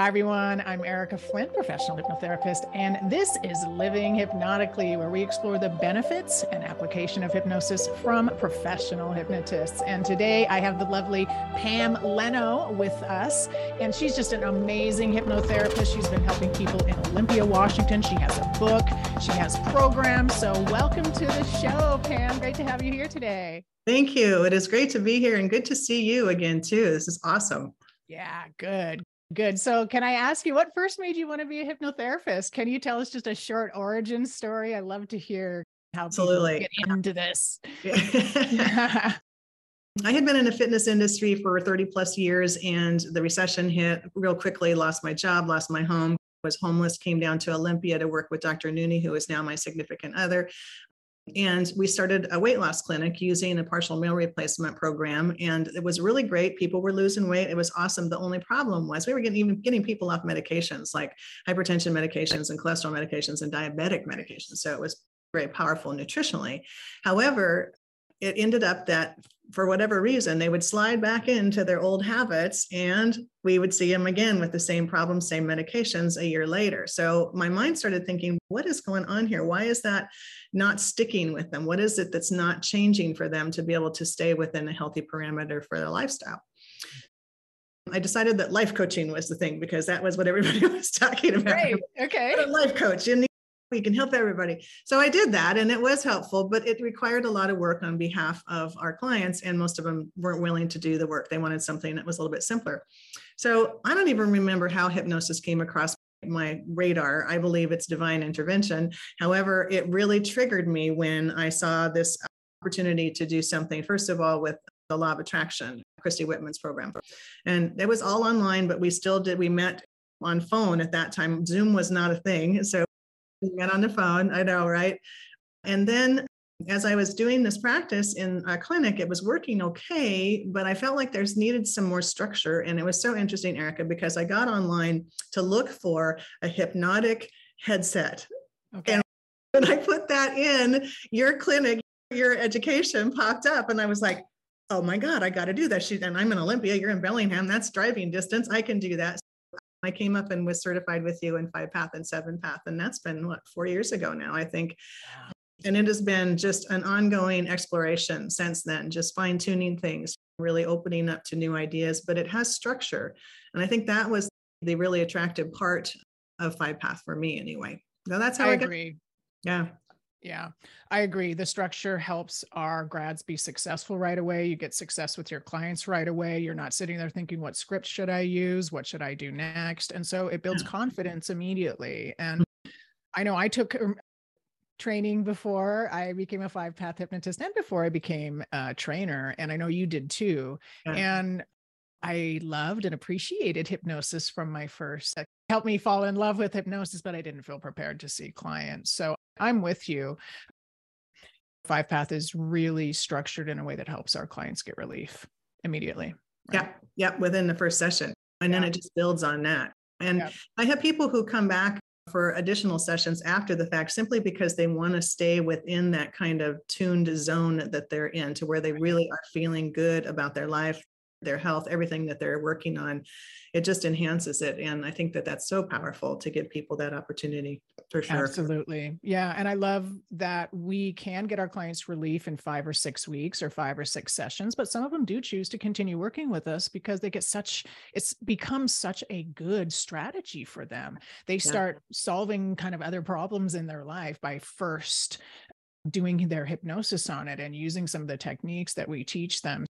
Hi, everyone. I'm Erika Flint, professional hypnotherapist, and this is Living Hypnotically, where we explore the benefits and application of hypnosis from professional hypnotists. And today I have the lovely Pam Leno with us, and she's just an amazing hypnotherapist. She's been helping people in Olympia, Washington. She has a book, she has programs. So, welcome to the show, Pam. Great to have you here today. Thank you. It is great to be here and good to see you again, too. This is awesome. Yeah, good. Good. So, can I ask you what first made you want to be a hypnotherapist? Can you tell us just a short origin story? I love to hear how Absolutely. get into this. I had been in the fitness industry for 30 plus years, and the recession hit real quickly. Lost my job, lost my home, was homeless, came down to Olympia to work with Dr. Nooney, who is now my significant other. And we started a weight loss clinic using a partial meal replacement program. And it was really great. People were losing weight. It was awesome. The only problem was we were getting even getting people off medications like hypertension medications and cholesterol medications and diabetic medications. So it was very powerful nutritionally. However, it ended up that for whatever reason, they would slide back into their old habits and we would see them again with the same problems, same medications a year later. So my mind started thinking, what is going on here? Why is that not sticking with them? What is it that's not changing for them to be able to stay within a healthy parameter for their lifestyle? I decided that life coaching was the thing because that was what everybody was talking about. Right. Okay. life coach. You we can help everybody. So I did that and it was helpful, but it required a lot of work on behalf of our clients. And most of them weren't willing to do the work. They wanted something that was a little bit simpler. So I don't even remember how hypnosis came across my radar. I believe it's divine intervention. However, it really triggered me when I saw this opportunity to do something, first of all, with the law of attraction, Christy Whitman's program. And it was all online, but we still did, we met on phone at that time. Zoom was not a thing. So met on the phone. I know, right? And then as I was doing this practice in a clinic, it was working okay, but I felt like there's needed some more structure. And it was so interesting, Erika, because I got online to look for a hypnotic headset. Okay. And when I put that in, your clinic, your education popped up, and I was like, oh my God, I got to do that. She, and I'm in Olympia, you're in Bellingham, that's driving distance. I can do that. I came up and was certified with you in five path and seven path. And that's been what, four years ago now, I think. And it has been just an ongoing exploration since then, just fine tuning things, really opening up to new ideas, but it has structure. And I think that was the really attractive part of five path for me anyway. Now that's how I, I agree. yeah. Yeah, I agree. The structure helps our grads be successful right away. You get success with your clients right away. You're not sitting there thinking, what script should I use? What should I do next? And so it builds confidence immediately. And I know I took um, training before I became a five path hypnotist and before I became a trainer. And I know you did too. And I loved and appreciated hypnosis from my first. It helped me fall in love with hypnosis, but I didn't feel prepared to see clients. So I'm with you. Five Path is really structured in a way that helps our clients get relief immediately. Right? Yeah. Yeah. Within the first session. And yeah. then it just builds on that. And yeah. I have people who come back for additional sessions after the fact simply because they want to stay within that kind of tuned zone that they're in to where they really are feeling good about their life their health, everything that they're working on, it just enhances it. And I think that that's so powerful to give people that opportunity for sure. Absolutely. Yeah. And I love that we can get our clients relief in five or six weeks or five or six sessions, but some of them do choose to continue working with us because they get such, it's become such a good strategy for them. They start yeah. solving kind of other problems in their life by first doing their hypnosis on it and using some of the techniques that we teach them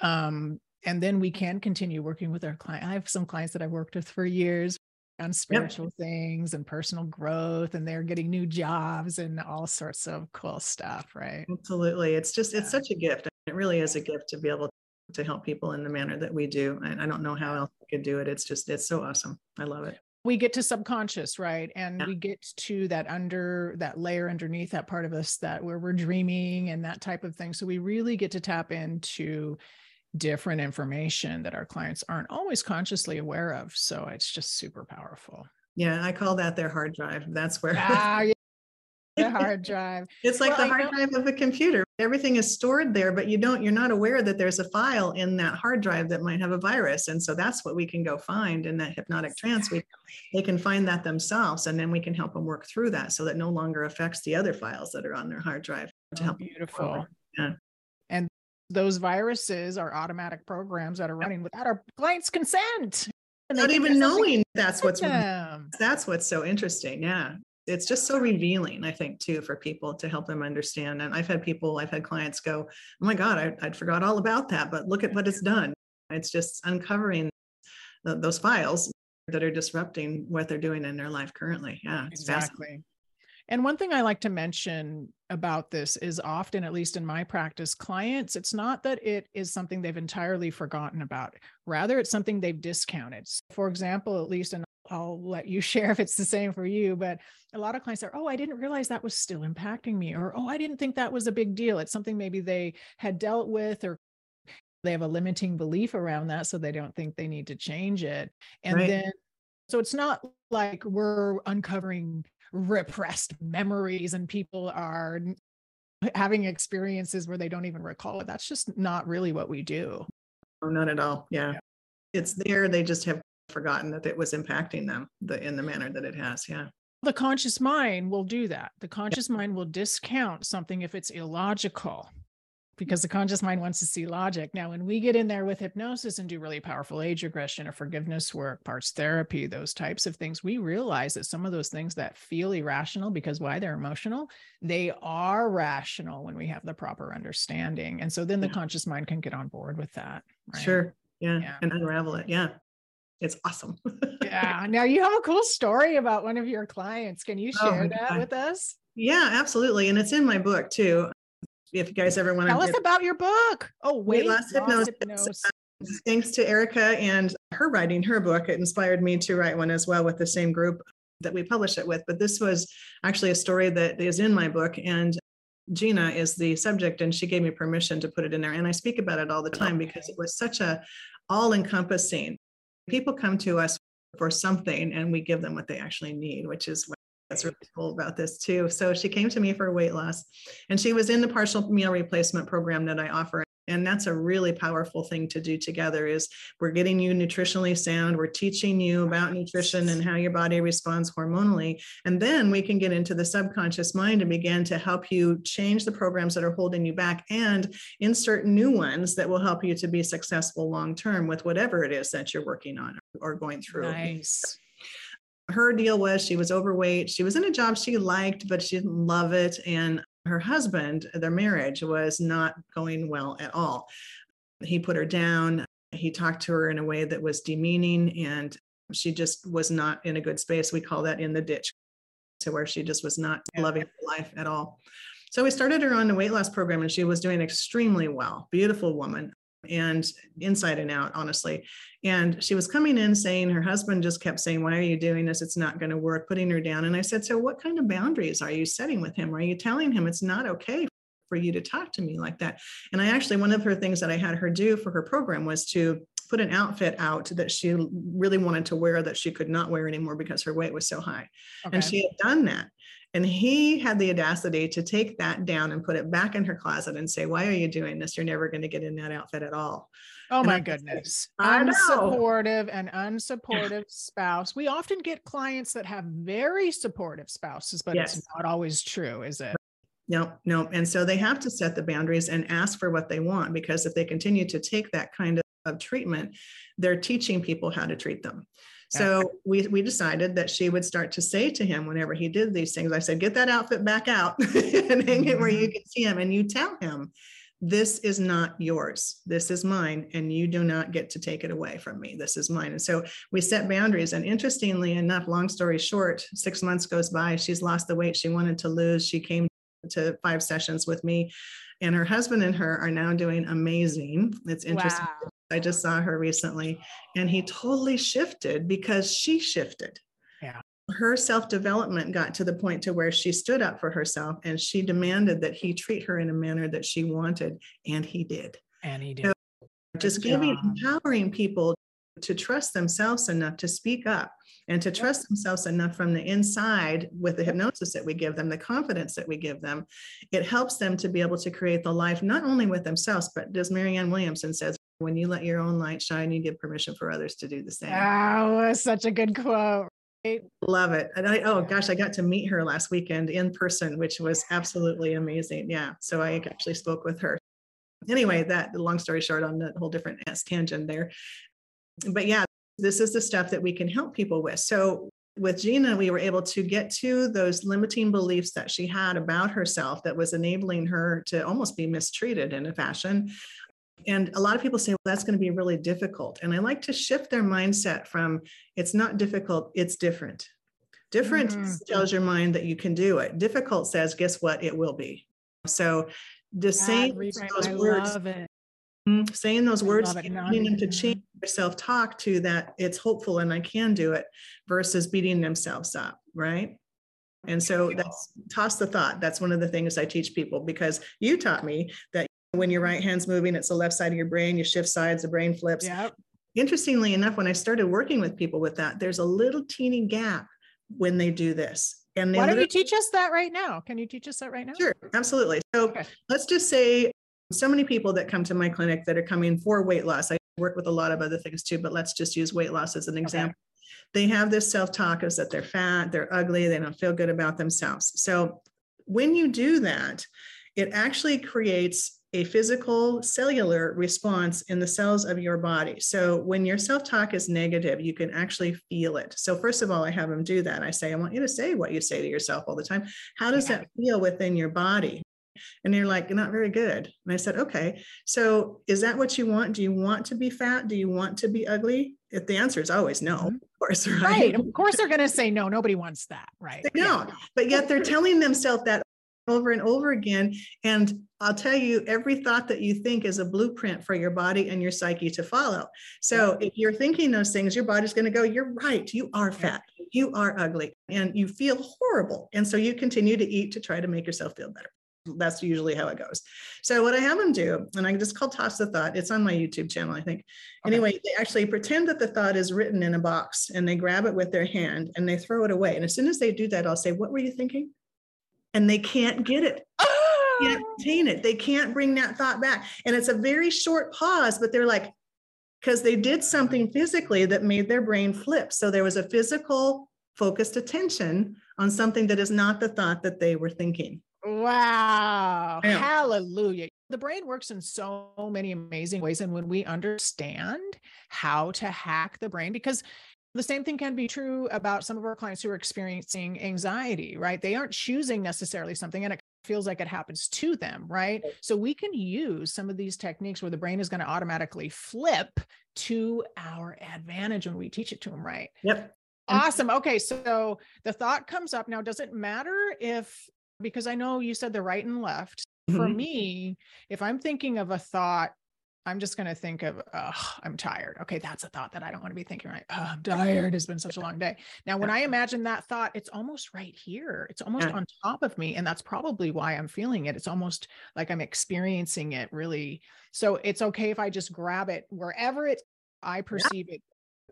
um, and then we can continue working with our client. I have some clients that I've worked with for years on spiritual yep. things and personal growth and they're getting new jobs and all sorts of cool stuff right absolutely it's just it's such a gift it really is a gift to be able to help people in the manner that we do and i don't know how else i could do it it's just it's so awesome i love it we get to subconscious right and yeah. we get to that under that layer underneath that part of us that where we're dreaming and that type of thing so we really get to tap into different information that our clients aren't always consciously aware of. So it's just super powerful. Yeah, I call that their hard drive. That's where ah, yeah. the hard drive. It's like Well, the hard know- drive of a computer. Everything is stored there, but you don't, you're not aware that there's a file in that hard drive that might have a virus. And so that's what we can go find in that hypnotic trance. We, they can find that themselves and then we can help them work through that so that no longer affects the other files that are on their hard drive to Oh, help. beautiful. Yeah. Those viruses are automatic programs that are running without our client's consent. And Not even knowing that's what's, them. that's what's so interesting. Yeah. It's just so revealing, I think, too, for people to help them understand. And I've had people, I've had clients go, oh my God, I, I'd forgot all about that, but look at what it's done. It's just uncovering th- those files that are disrupting what they're doing in their life currently. Yeah. Exactly. And one thing I like to mention about this is often, at least in my practice, clients, it's not that it is something they've entirely forgotten about. Rather, it's something they've discounted. So for example, at least, and I'll let you share if it's the same for you, but a lot of clients are, oh, I didn't realize that was still impacting me, or oh, I didn't think that was a big deal. It's something maybe they had dealt with or they have a limiting belief around that. So they don't think they need to change it. And Right. then, so it's not like we're uncovering repressed memories and people are having experiences where they don't even recall it. That's just not really what we do. Oh, not at all. Yeah. Yeah. It's there. They just have forgotten that it was impacting them the, in the manner that it has. Yeah. The conscious mind will do that. The conscious mind will discount something if it's illogical because the conscious mind wants to see logic. Now, when we get in there with hypnosis and do really powerful age regression or forgiveness work, parts therapy, those types of things, we realize that some of those things that feel irrational because why they're emotional, they are rational when we have the proper understanding. And so then the Yeah. conscious mind can get on board with that. right? Sure. Yeah. Yeah. And unravel it. Yeah. It's awesome. Yeah. Now you have a cool story about one of your clients. Can you Oh share my that God. with us? Yeah, absolutely. And it's in my book too. If you guys ever want to Tell us about your book. Oh, Weight wait, loss loss hypnosis. thanks to Erika and her writing her book, it inspired me to write one as well with the same group that we published it with. But this was actually a story that is in my book. And Gina is the subject, and she gave me permission to put it in there. And I speak about it all the time because it was such a all encompassing. People come to us for something and we give them what they actually need, which is what that's really cool about this too. So she came to me for weight loss and she was in the partial meal replacement program that I offer. And that's a really powerful thing to do together is we're getting you nutritionally sound. We're teaching you about nutrition and how your body responds hormonally. And then we can get into the subconscious mind and begin to help you change the programs that are holding you back and insert new ones that will help you to be successful long term with whatever it is that you're working on or going through Nice. Her deal was she was overweight. She was in a job she liked, but she didn't love it. And her husband, their marriage was not going well at all. He put her down. He talked to her in a way that was demeaning, and she just was not in a good space. We call that in the ditch, to where she just was not loving life at all. So we started her on the weight loss program, and she was doing extremely well. Beautiful woman, and inside and out, honestly. And she was coming in saying her husband just kept saying, Why are you doing this? It's not going to work, putting her down. And I said, So, what kind of boundaries are you setting with him? Are you telling him it's not okay for you to talk to me like that? And I actually, one of her things that I had her do for her program was to put an outfit out that she really wanted to wear that she could not wear anymore because her weight was so high. Okay. And she had done that. And he had the audacity to take that down and put it back in her closet and say, Why are you doing this? You're never going to get in that outfit at all. oh and my I- goodness. Know. Unsupportive and unsupportive spouse. We often get clients that have very supportive spouses, but Yes. it's not always true, is it? No, no. And so they have to set the boundaries and ask for what they want because if they continue to take that kind of, of treatment, they're teaching people how to treat them. So we, we decided that she would start to say to him whenever he did these things, I said, get that outfit back out and hang it where you mm-hmm. can see him. And you tell him, this is not yours. This is mine. And you do not get to take it away from me. This is mine. And so we set boundaries. And interestingly enough, long story short, six months goes by. She's lost the weight she wanted to lose. She came to five sessions with me. And her husband and her are now doing amazing. It's interesting. Wow. I just saw her recently, and he totally shifted because she shifted. Yeah. Her self development got to the point to where she stood up for herself and she demanded that he treat her in a manner that she wanted, and he did. And he did. Just giving, empowering people to trust themselves enough to speak up and to trust themselves enough from the inside with the hypnosis that we give them, the confidence that we give them, it helps them to be able to create the life not only with themselves, but as Marianne Williamson says, when you let your own light shine, you give permission for others to do the same. Wow, such a good quote. Love it. And I, oh gosh, I got to meet her last weekend in person, which was absolutely amazing. Yeah. So I actually spoke with her. Anyway, that long story short on the whole different S tangent there. But yeah, this is the stuff that we can help people with. So with Gina, we were able to get to those limiting beliefs that she had about herself that was enabling her to almost be mistreated in a fashion. And a lot of people say, well, that's going to be really difficult. And I like to shift their mindset from it's not difficult, it's different. Different mm-hmm. tells your mind that you can do it. Difficult says, guess what? It will be. So the same those words, mm-hmm, saying those words, getting them to change their self-talk to that it's hopeful and I can do it versus beating themselves up, right? And so that's toss the thought. That's one of the things I teach people because you taught me that when your right hand's moving, it's the left side of your brain. You shift sides, the brain flips. Yep. Interestingly enough, when I started working with people with that, there's a little teeny gap when they do this. And why don't you teach us that right now? Can you teach us that right now? Sure, absolutely. So okay. let's just say so many people that come to my clinic that are coming for weight loss. I work with a lot of other things too, but let's just use weight loss as an example. Okay. They have this self-talk is that they're fat, they're ugly, they don't feel good about themselves. So when you do that, it actually creates a physical cellular response in the cells of your body. So when your self talk is negative, you can actually feel it. So, first of all, I have them do that. I say, I want you to say what you say to yourself all the time. How does yeah. that feel within your body? And they're like, not very good. And I said, okay, so is that what you want? Do you want to be fat? Do you want to be ugly? If the answer is always no, mm-hmm. of course, right? Right. Of course, they're going to say no. Nobody wants that, right? They don't. But yet they're telling themselves that over and over again. And I'll tell you, every thought that you think is a blueprint for your body and your psyche to follow. So if you're thinking those things, your body's going to go, You're right. You are fat. You are ugly. And you feel horrible. And so you continue to eat to try to make yourself feel better. That's usually how it goes. So what I have them do, and I just call toss the thought. It's on my YouTube channel, I think. Okay. Anyway, they actually pretend that the thought is written in a box and they grab it with their hand and they throw it away. And as soon as they do that, I'll say, What were you thinking? And they can't get it. Ah! can't contain it. They can't bring that thought back. And it's a very short pause, but they're like, because they did something physically that made their brain flip. So there was a physical focused attention on something that is not the thought that they were thinking. Wow. Hallelujah. The brain works in so many amazing ways. And when we understand how to hack the brain, because the same thing can be true about some of our clients who are experiencing anxiety, right? They aren't choosing necessarily something and it feels like it happens to them, right? So we can use some of these techniques where the brain is going to automatically flip to our advantage when we teach it to them, right? Yep. Awesome. Okay. So the thought comes up now. Does it matter if, because I know you said the right and left. Mm-hmm. For me, if I'm thinking of a thought I'm just going to think of, oh, I'm tired. Okay, that's a thought that I don't want to be thinking, right? Oh, I'm tired. It's been such a long day. Now, when I imagine that thought, it's almost right here. It's almost mm. on top of me. And that's probably why I'm feeling it. It's almost like I'm experiencing it really. So it's okay if I just grab it wherever it I perceive yeah. it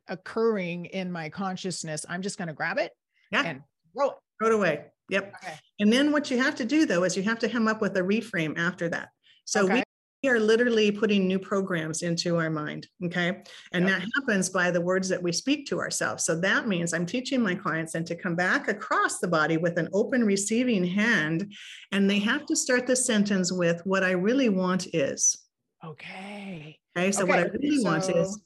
occurring in my consciousness. I'm just going to grab it yeah. and throw it. Throw it away. Yep. Okay. And then what you have to do though is you have to come up with a reframe after that. So okay. we we are literally putting new programs into our mind. Okay. And yep. that happens by the words that we speak to ourselves. So that means I'm teaching my clients and to come back across the body with an open receiving hand. And they have to start the sentence with what I really want is. Okay. Okay. So okay. what I really so, want is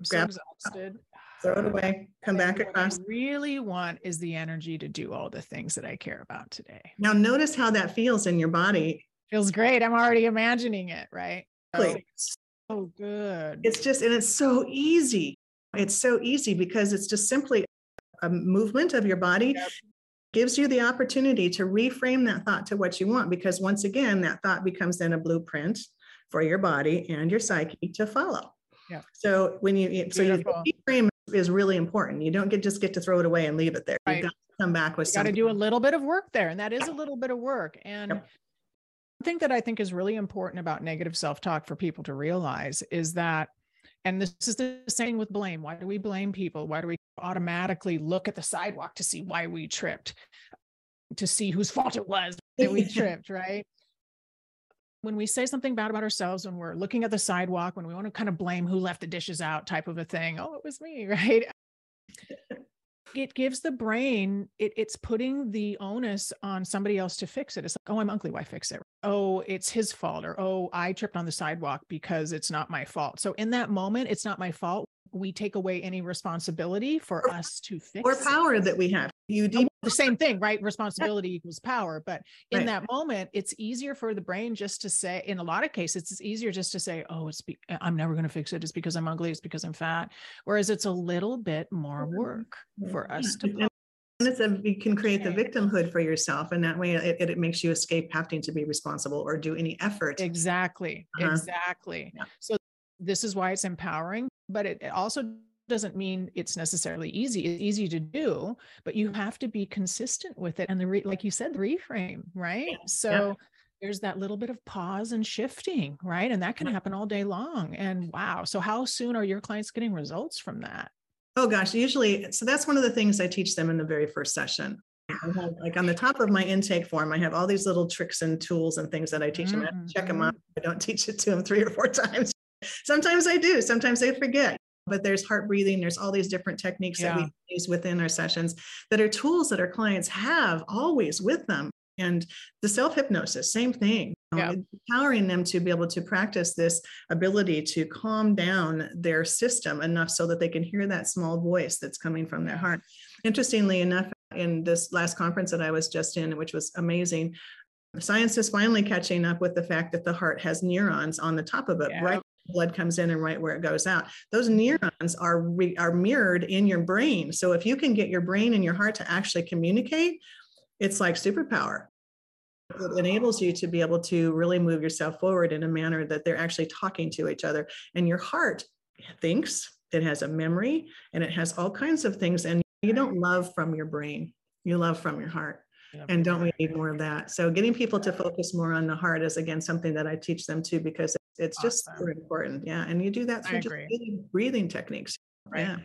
I'm grab so exhausted. Throw it away. Come back across. What I really want is the energy to do all the things that I care about today. Now notice how that feels in your body feels great. I'm already imagining it, right? So, oh, good. It's just, and it's so easy. It's so easy because it's just simply a movement of your body. Yep. Gives you the opportunity to reframe that thought to what you want, because once again, that thought becomes then a blueprint for your body and your psyche to follow. Yeah. So when you so you reframe is really important. You don't get just get to throw it away and leave it there. Right. You've got to come back with. You got to do a little bit of work there, and that is a little bit of work. And yep thing that I think is really important about negative self talk for people to realize is that And this is the same with blame. Why do we blame people? Why do we automatically look at the sidewalk to see why we tripped, to see whose fault it was that we tripped, right? When we say something bad about ourselves, when we're looking at the sidewalk, when we want to kind of blame who left the dishes out, type of a thing, oh, it was me, right? It gives the brain it, it's putting the onus on somebody else to fix it. It's like oh i'm ugly why fix it? Oh it's his fault or oh i tripped on the sidewalk because it's not my fault. So in that moment it's not my fault we take away any responsibility for or, us to fix or power it. that we have. You do the same thing right? Responsibility equals power but in right. that moment it's easier for the brain just to say in a lot of cases it's easier just to say oh it's be- i'm never going to fix it. It's because i'm ugly. It's because i'm fat. Whereas it's a little bit more mm-hmm. work for us to and it's a, you can create the victimhood for yourself and that way it, it makes you escape having to be responsible or do any effort. Exactly. Uh-huh. exactly. Yeah. so this is why it's empowering but it also doesn't mean it's necessarily easy. It's easy to do, but you have to be consistent with it. And the re- like you said, the reframe, right? So yeah. there's that little bit of pause and shifting, right? And that can happen all day long. And wow. So how soon are your clients getting results from that? Oh gosh, usually so that's one of the things I teach them in the very first session. Have, like on the top of my intake form, I have all these little tricks and tools and things that I teach mm-hmm. them. I check them out. I don't teach it to them three or four times. Sometimes I do. Sometimes they forget but there's heart breathing there's all these different techniques yeah. that we use within our sessions that are tools that our clients have always with them and the self hypnosis same thing um, yeah. empowering them to be able to practice this ability to calm down their system enough so that they can hear that small voice that's coming from their heart interestingly enough in this last conference that i was just in which was amazing science is finally catching up with the fact that the heart has neurons on the top of it yeah. right blood comes in and right where it goes out. Those neurons are re, are mirrored in your brain. So if you can get your brain and your heart to actually communicate, it's like superpower. It enables you to be able to really move yourself forward in a manner that they're actually talking to each other. And your heart thinks, it has a memory, and it has all kinds of things. And you don't love from your brain, you love from your heart. And don't we need more of that? So getting people to focus more on the heart is again something that I teach them too because it's awesome. just super important. Yeah. And you do that through just breathing techniques. Right. Yeah.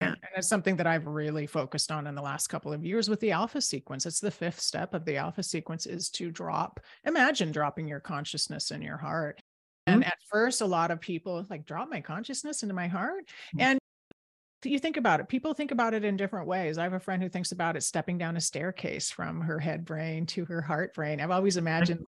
Yeah. And it's something that I've really focused on in the last couple of years with the alpha sequence. It's the fifth step of the alpha sequence is to drop, imagine dropping your consciousness in your heart. Mm-hmm. And at first, a lot of people like drop my consciousness into my heart. Mm-hmm. And you think about it, people think about it in different ways. I have a friend who thinks about it stepping down a staircase from her head brain to her heart brain. I've always mm-hmm. imagined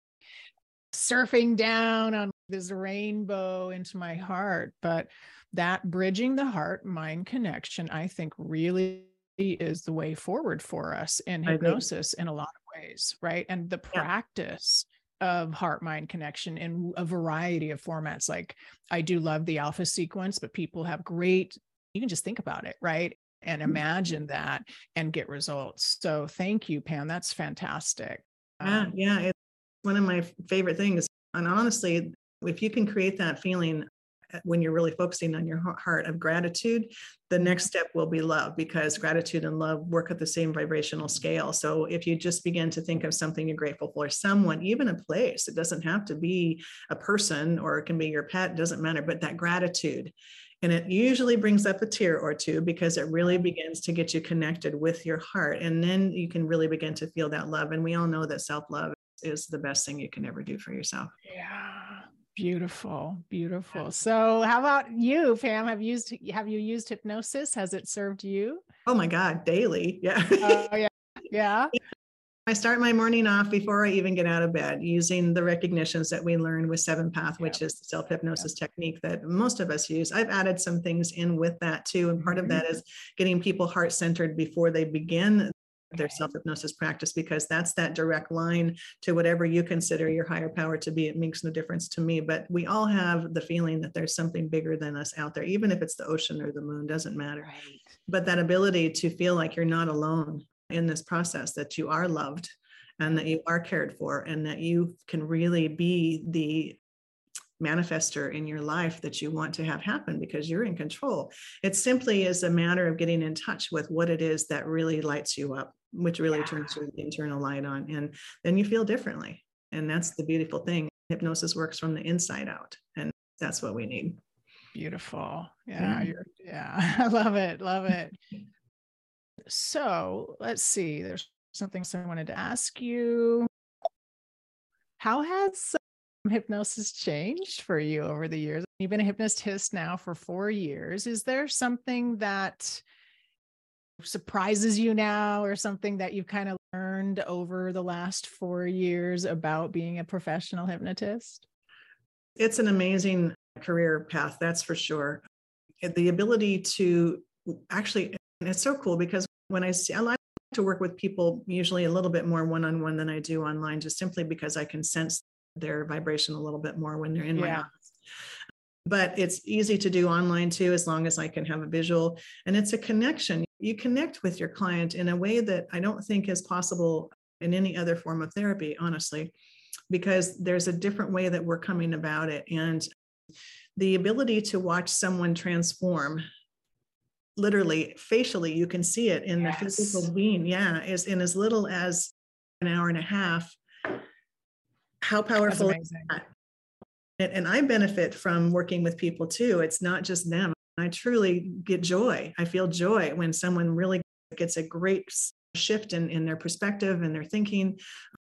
surfing down on this rainbow into my heart. But that bridging the heart mind connection, I think really is the way forward for us in hypnosis in a lot of ways, right? And the yeah. practice of heart mind connection in a variety of formats. Like I do love the alpha sequence, but people have great, you can just think about it, right? And mm-hmm. imagine that and get results. So thank you, Pam. That's fantastic. Yeah, um, yeah. It's one of my favorite things. And honestly, if you can create that feeling uh, when you're really focusing on your heart of gratitude, the next step will be love because gratitude and love work at the same vibrational scale. So if you just begin to think of something you're grateful for, someone, even a place, it doesn't have to be a person or it can be your pet, doesn't matter, but that gratitude. And it usually brings up a tear or two because it really mm-hmm. begins to get you connected with your heart. And then you can really begin to feel that love. And we all know that self love is the best thing you can ever do for yourself. Yeah. Beautiful, beautiful. So, how about you, Pam? Have you used have you used hypnosis? Has it served you? Oh my God, daily. Yeah. Oh yeah, yeah. I start my morning off before I even get out of bed using the recognitions that we learn with Seven Path, which is the self hypnosis technique that most of us use. I've added some things in with that too. And part mm-hmm. of that is getting people heart centered before they begin their self hypnosis practice because that's that direct line to whatever you consider your higher power to be. It makes no difference to me, but we all have the feeling that there's something bigger than us out there, even if it's the ocean or the moon, doesn't matter. Right. But that ability to feel like you're not alone in this process, that you are loved and that mm-hmm. you are cared for, and that you can really be the manifester in your life that you want to have happen because you're in control. It simply is a matter of getting in touch with what it is that really lights you up, which really yeah. turns your internal light on. And then you feel differently. And that's the beautiful thing. Hypnosis works from the inside out. And that's what we need. beautiful. Yeah, yeah. yeah. I love it. Love it. So let's see. There's something I wanted to ask you. How has um, hypnosis changed for you over the years? You've been a hypnotist now for four years. Is there something that surprises you now or something that you've kind of learned over the last four years about being a professional hypnotist? It's an amazing career path, that's for sure. The ability to actually, it's so cool because when I see, I like to work with people usually a little bit more one on one than I do online, just simply because I can sense their vibration a little bit more when they're in yeah. my office. But it's easy to do online too, as long as I can have a visual. And it's a connection. You connect with your client in a way that I don't think is possible in any other form of therapy, honestly, because there's a different way that we're coming about it. And the ability to watch someone transform literally facially you can see it in yes. the physical being yeah is in as little as an hour and a half how powerful is that? And, and i benefit from working with people too it's not just them i truly get joy i feel joy when someone really gets a great shift in, in their perspective and their thinking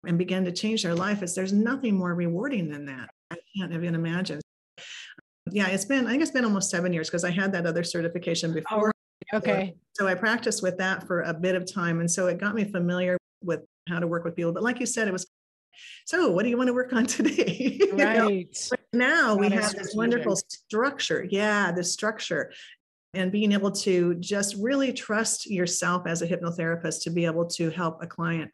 and begin to change their life it's there's nothing more rewarding than that i can't even imagine yeah, it's been, I think it's been almost seven years because I had that other certification oh, before. Okay. So, so I practiced with that for a bit of time. And so it got me familiar with how to work with people. But like you said, it was so what do you want to work on today? Right. now we have this wonderful structure. Yeah, this structure. And being able to just really trust yourself as a hypnotherapist to be able to help a client.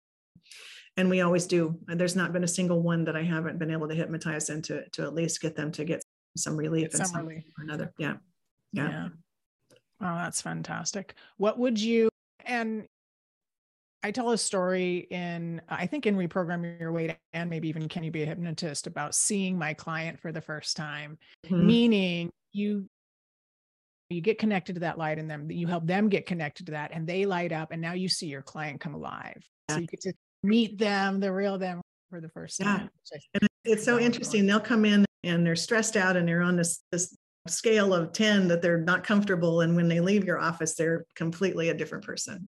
And we always do. There's not been a single one that I haven't been able to hypnotize and to, to at least get them to get some relief and some relief. or another. Yeah. yeah. Yeah. Oh, that's fantastic. What would you and I tell a story in I think in reprogram your weight and maybe even can you be a hypnotist about seeing my client for the first time, mm-hmm. meaning you you get connected to that light in them, you help them get connected to that and they light up and now you see your client come alive. Yeah. So you get to meet them, the real them for the first time. Yeah. And it's so interesting. They'll come in and they're stressed out and they're on this this scale of 10 that they're not comfortable and when they leave your office they're completely a different person.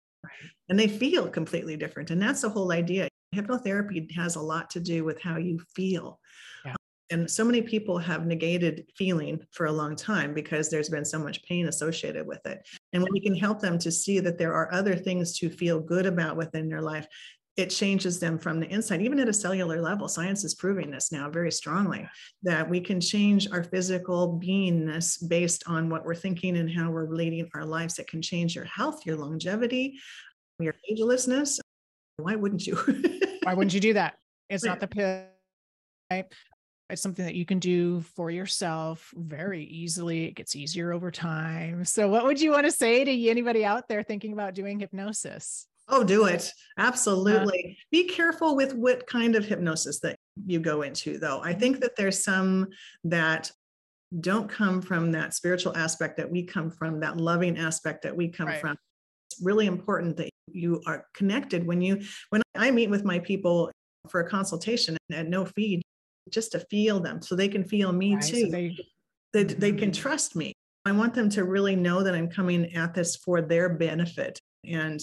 And they feel completely different and that's the whole idea. Hypnotherapy has a lot to do with how you feel. Yeah. Um, and so many people have negated feeling for a long time because there's been so much pain associated with it. And when you can help them to see that there are other things to feel good about within their life it changes them from the inside, even at a cellular level. Science is proving this now very strongly that we can change our physical beingness based on what we're thinking and how we're leading our lives. It can change your health, your longevity, your agelessness. Why wouldn't you? Why wouldn't you do that? It's not the pill. Right? It's something that you can do for yourself very easily. It gets easier over time. So, what would you want to say to anybody out there thinking about doing hypnosis? Oh, do it. Absolutely. Uh, Be careful with what kind of hypnosis that you go into, though. I think that there's some that don't come from that spiritual aspect that we come from, that loving aspect that we come right. from. It's really important that you are connected when you, when I meet with my people for a consultation at no fee, just to feel them so they can feel me right, too. So they, they, they can mm-hmm. trust me. I want them to really know that I'm coming at this for their benefit. And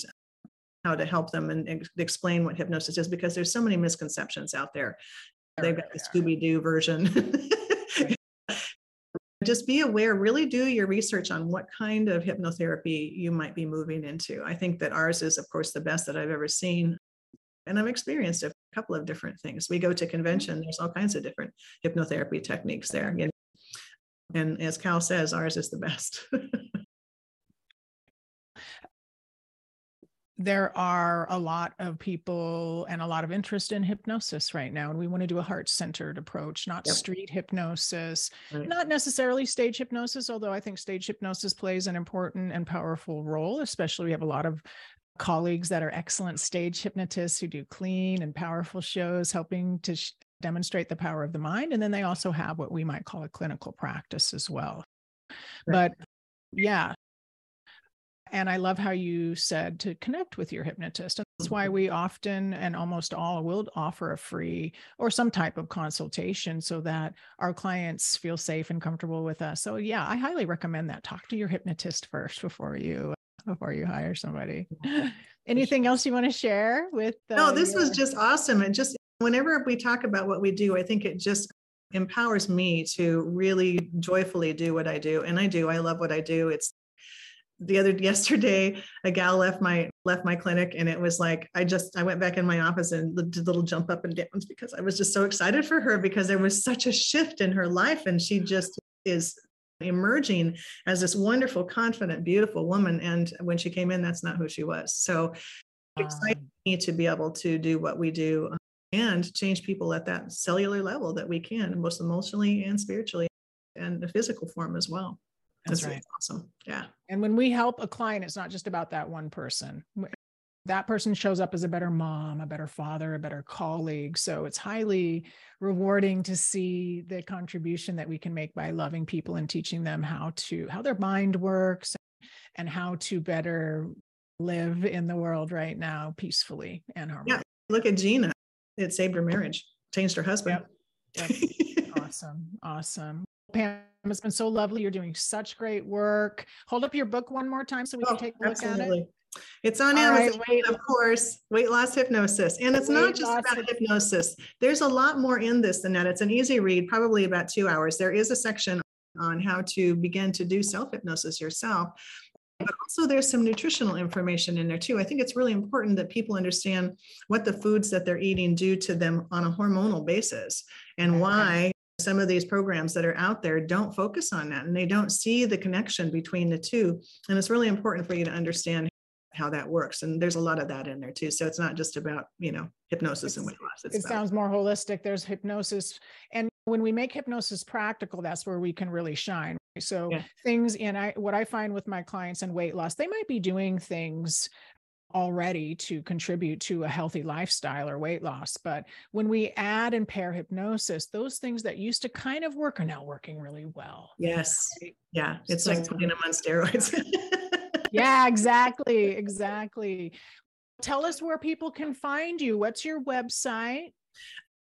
how to help them and ex- explain what hypnosis is because there's so many misconceptions out there. They've got the Scooby Doo version. Just be aware, really do your research on what kind of hypnotherapy you might be moving into. I think that ours is, of course, the best that I've ever seen. And I've experienced a couple of different things. We go to convention, there's all kinds of different hypnotherapy techniques there. And as Cal says, ours is the best. there are a lot of people and a lot of interest in hypnosis right now and we want to do a heart-centered approach not yep. street hypnosis right. not necessarily stage hypnosis although i think stage hypnosis plays an important and powerful role especially we have a lot of colleagues that are excellent stage hypnotists who do clean and powerful shows helping to sh- demonstrate the power of the mind and then they also have what we might call a clinical practice as well right. but yeah And I love how you said to connect with your hypnotist. And that's why mm-hmm. we often and almost all will offer a free or some type of consultation so that our clients feel safe and comfortable with us. So yeah, I highly recommend that. Talk to your hypnotist first before you before you hire somebody. Anything else you want to share with uh, No, this your... was just awesome. And just whenever we talk about what we do, I think it just empowers me to really joyfully do what I do. And I do. I love what I do. It's the other yesterday a gal left my left my clinic and it was like i just i went back in my office and did a little jump up and downs because i was just so excited for her because there was such a shift in her life and she just is emerging as this wonderful confident beautiful woman. And when she came in that's not who she was. So excited me to be able to do what we do um, and change people at that cellular level that we can both emotionally and spiritually and the physical form as well that's, That's right. Awesome. Yeah. And when we help a client, it's not just about that one person. That person shows up as a better mom, a better father, a better colleague. So it's highly rewarding to see the contribution that we can make by loving people and teaching them how to, how their mind works and how to better live in the world right now peacefully and harmoniously. Yeah. Look at Gina. It saved her marriage, changed her husband. Yep. Yep. awesome. Awesome. Pam, it's been so lovely. You're doing such great work. Hold up your book one more time so we oh, can take a look absolutely. at it. It's on All Amazon, right, of course, weight loss hypnosis. And it's not just about hypnosis. There's a lot more in this than that. It's an easy read, probably about two hours. There is a section on how to begin to do self hypnosis yourself. But also, there's some nutritional information in there too. I think it's really important that people understand what the foods that they're eating do to them on a hormonal basis and why some of these programs that are out there don't focus on that and they don't see the connection between the two. And it's really important for you to understand how that works. And there's a lot of that in there too. So it's not just about, you know, hypnosis it's, and weight loss. It about- sounds more holistic. There's hypnosis. And when we make hypnosis practical, that's where we can really shine. So yeah. things in I what I find with my clients and weight loss, they might be doing things already to contribute to a healthy lifestyle or weight loss. But when we add and pair hypnosis, those things that used to kind of work are now working really well. Yes. Right? Yeah. It's so, like putting them on steroids. yeah, exactly. Exactly. Tell us where people can find you. What's your website?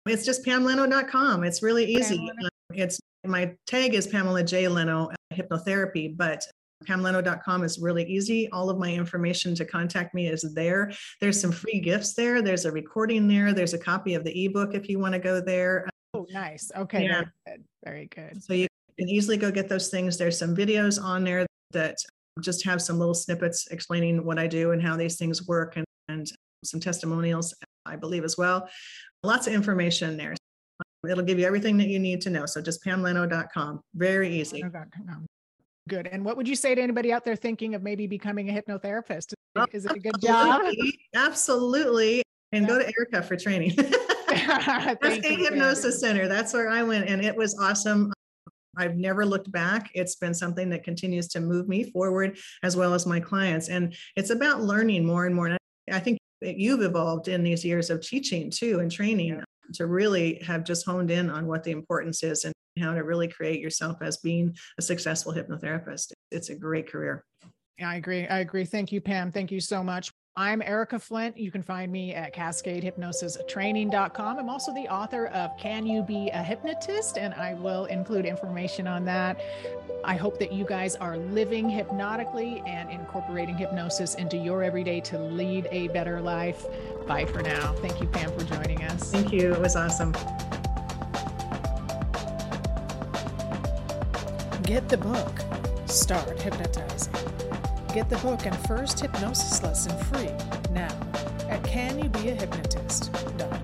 It's just pamleno.com. It's really easy. Um, it's my tag is Pamela J. Leno uh, hypnotherapy, but pamleno.com is really easy. All of my information to contact me is there. There's some free gifts there. There's a recording there. There's a copy of the ebook if you want to go there. Oh, nice. Okay. Yeah. Very good. Very good. So you can easily go get those things. There's some videos on there that just have some little snippets explaining what I do and how these things work and, and some testimonials, I believe, as well. Lots of information there. It'll give you everything that you need to know. So just pamleno.com. Very easy. Good. And what would you say to anybody out there thinking of maybe becoming a hypnotherapist? Uh, is it a good job? Absolutely. And yeah. go to Erika for training. That's a hypnosis center. That's where I went, and it was awesome. I've never looked back. It's been something that continues to move me forward as well as my clients. And it's about learning more and more. And I think you've evolved in these years of teaching too and training yeah. to really have just honed in on what the importance is and how to really create yourself as being a successful hypnotherapist. It's a great career. I agree. I agree. Thank you, Pam. Thank you so much. I'm Erika Flint. You can find me at cascadehypnosistraining.com. I'm also the author of Can You Be a Hypnotist? And I will include information on that. I hope that you guys are living hypnotically and incorporating hypnosis into your everyday to lead a better life. Bye for now. Thank you, Pam, for joining us. Thank you. It was awesome. Get the book, Start Hypnotizing. Get the book and first hypnosis lesson free now at canyoubeahypnotist.com.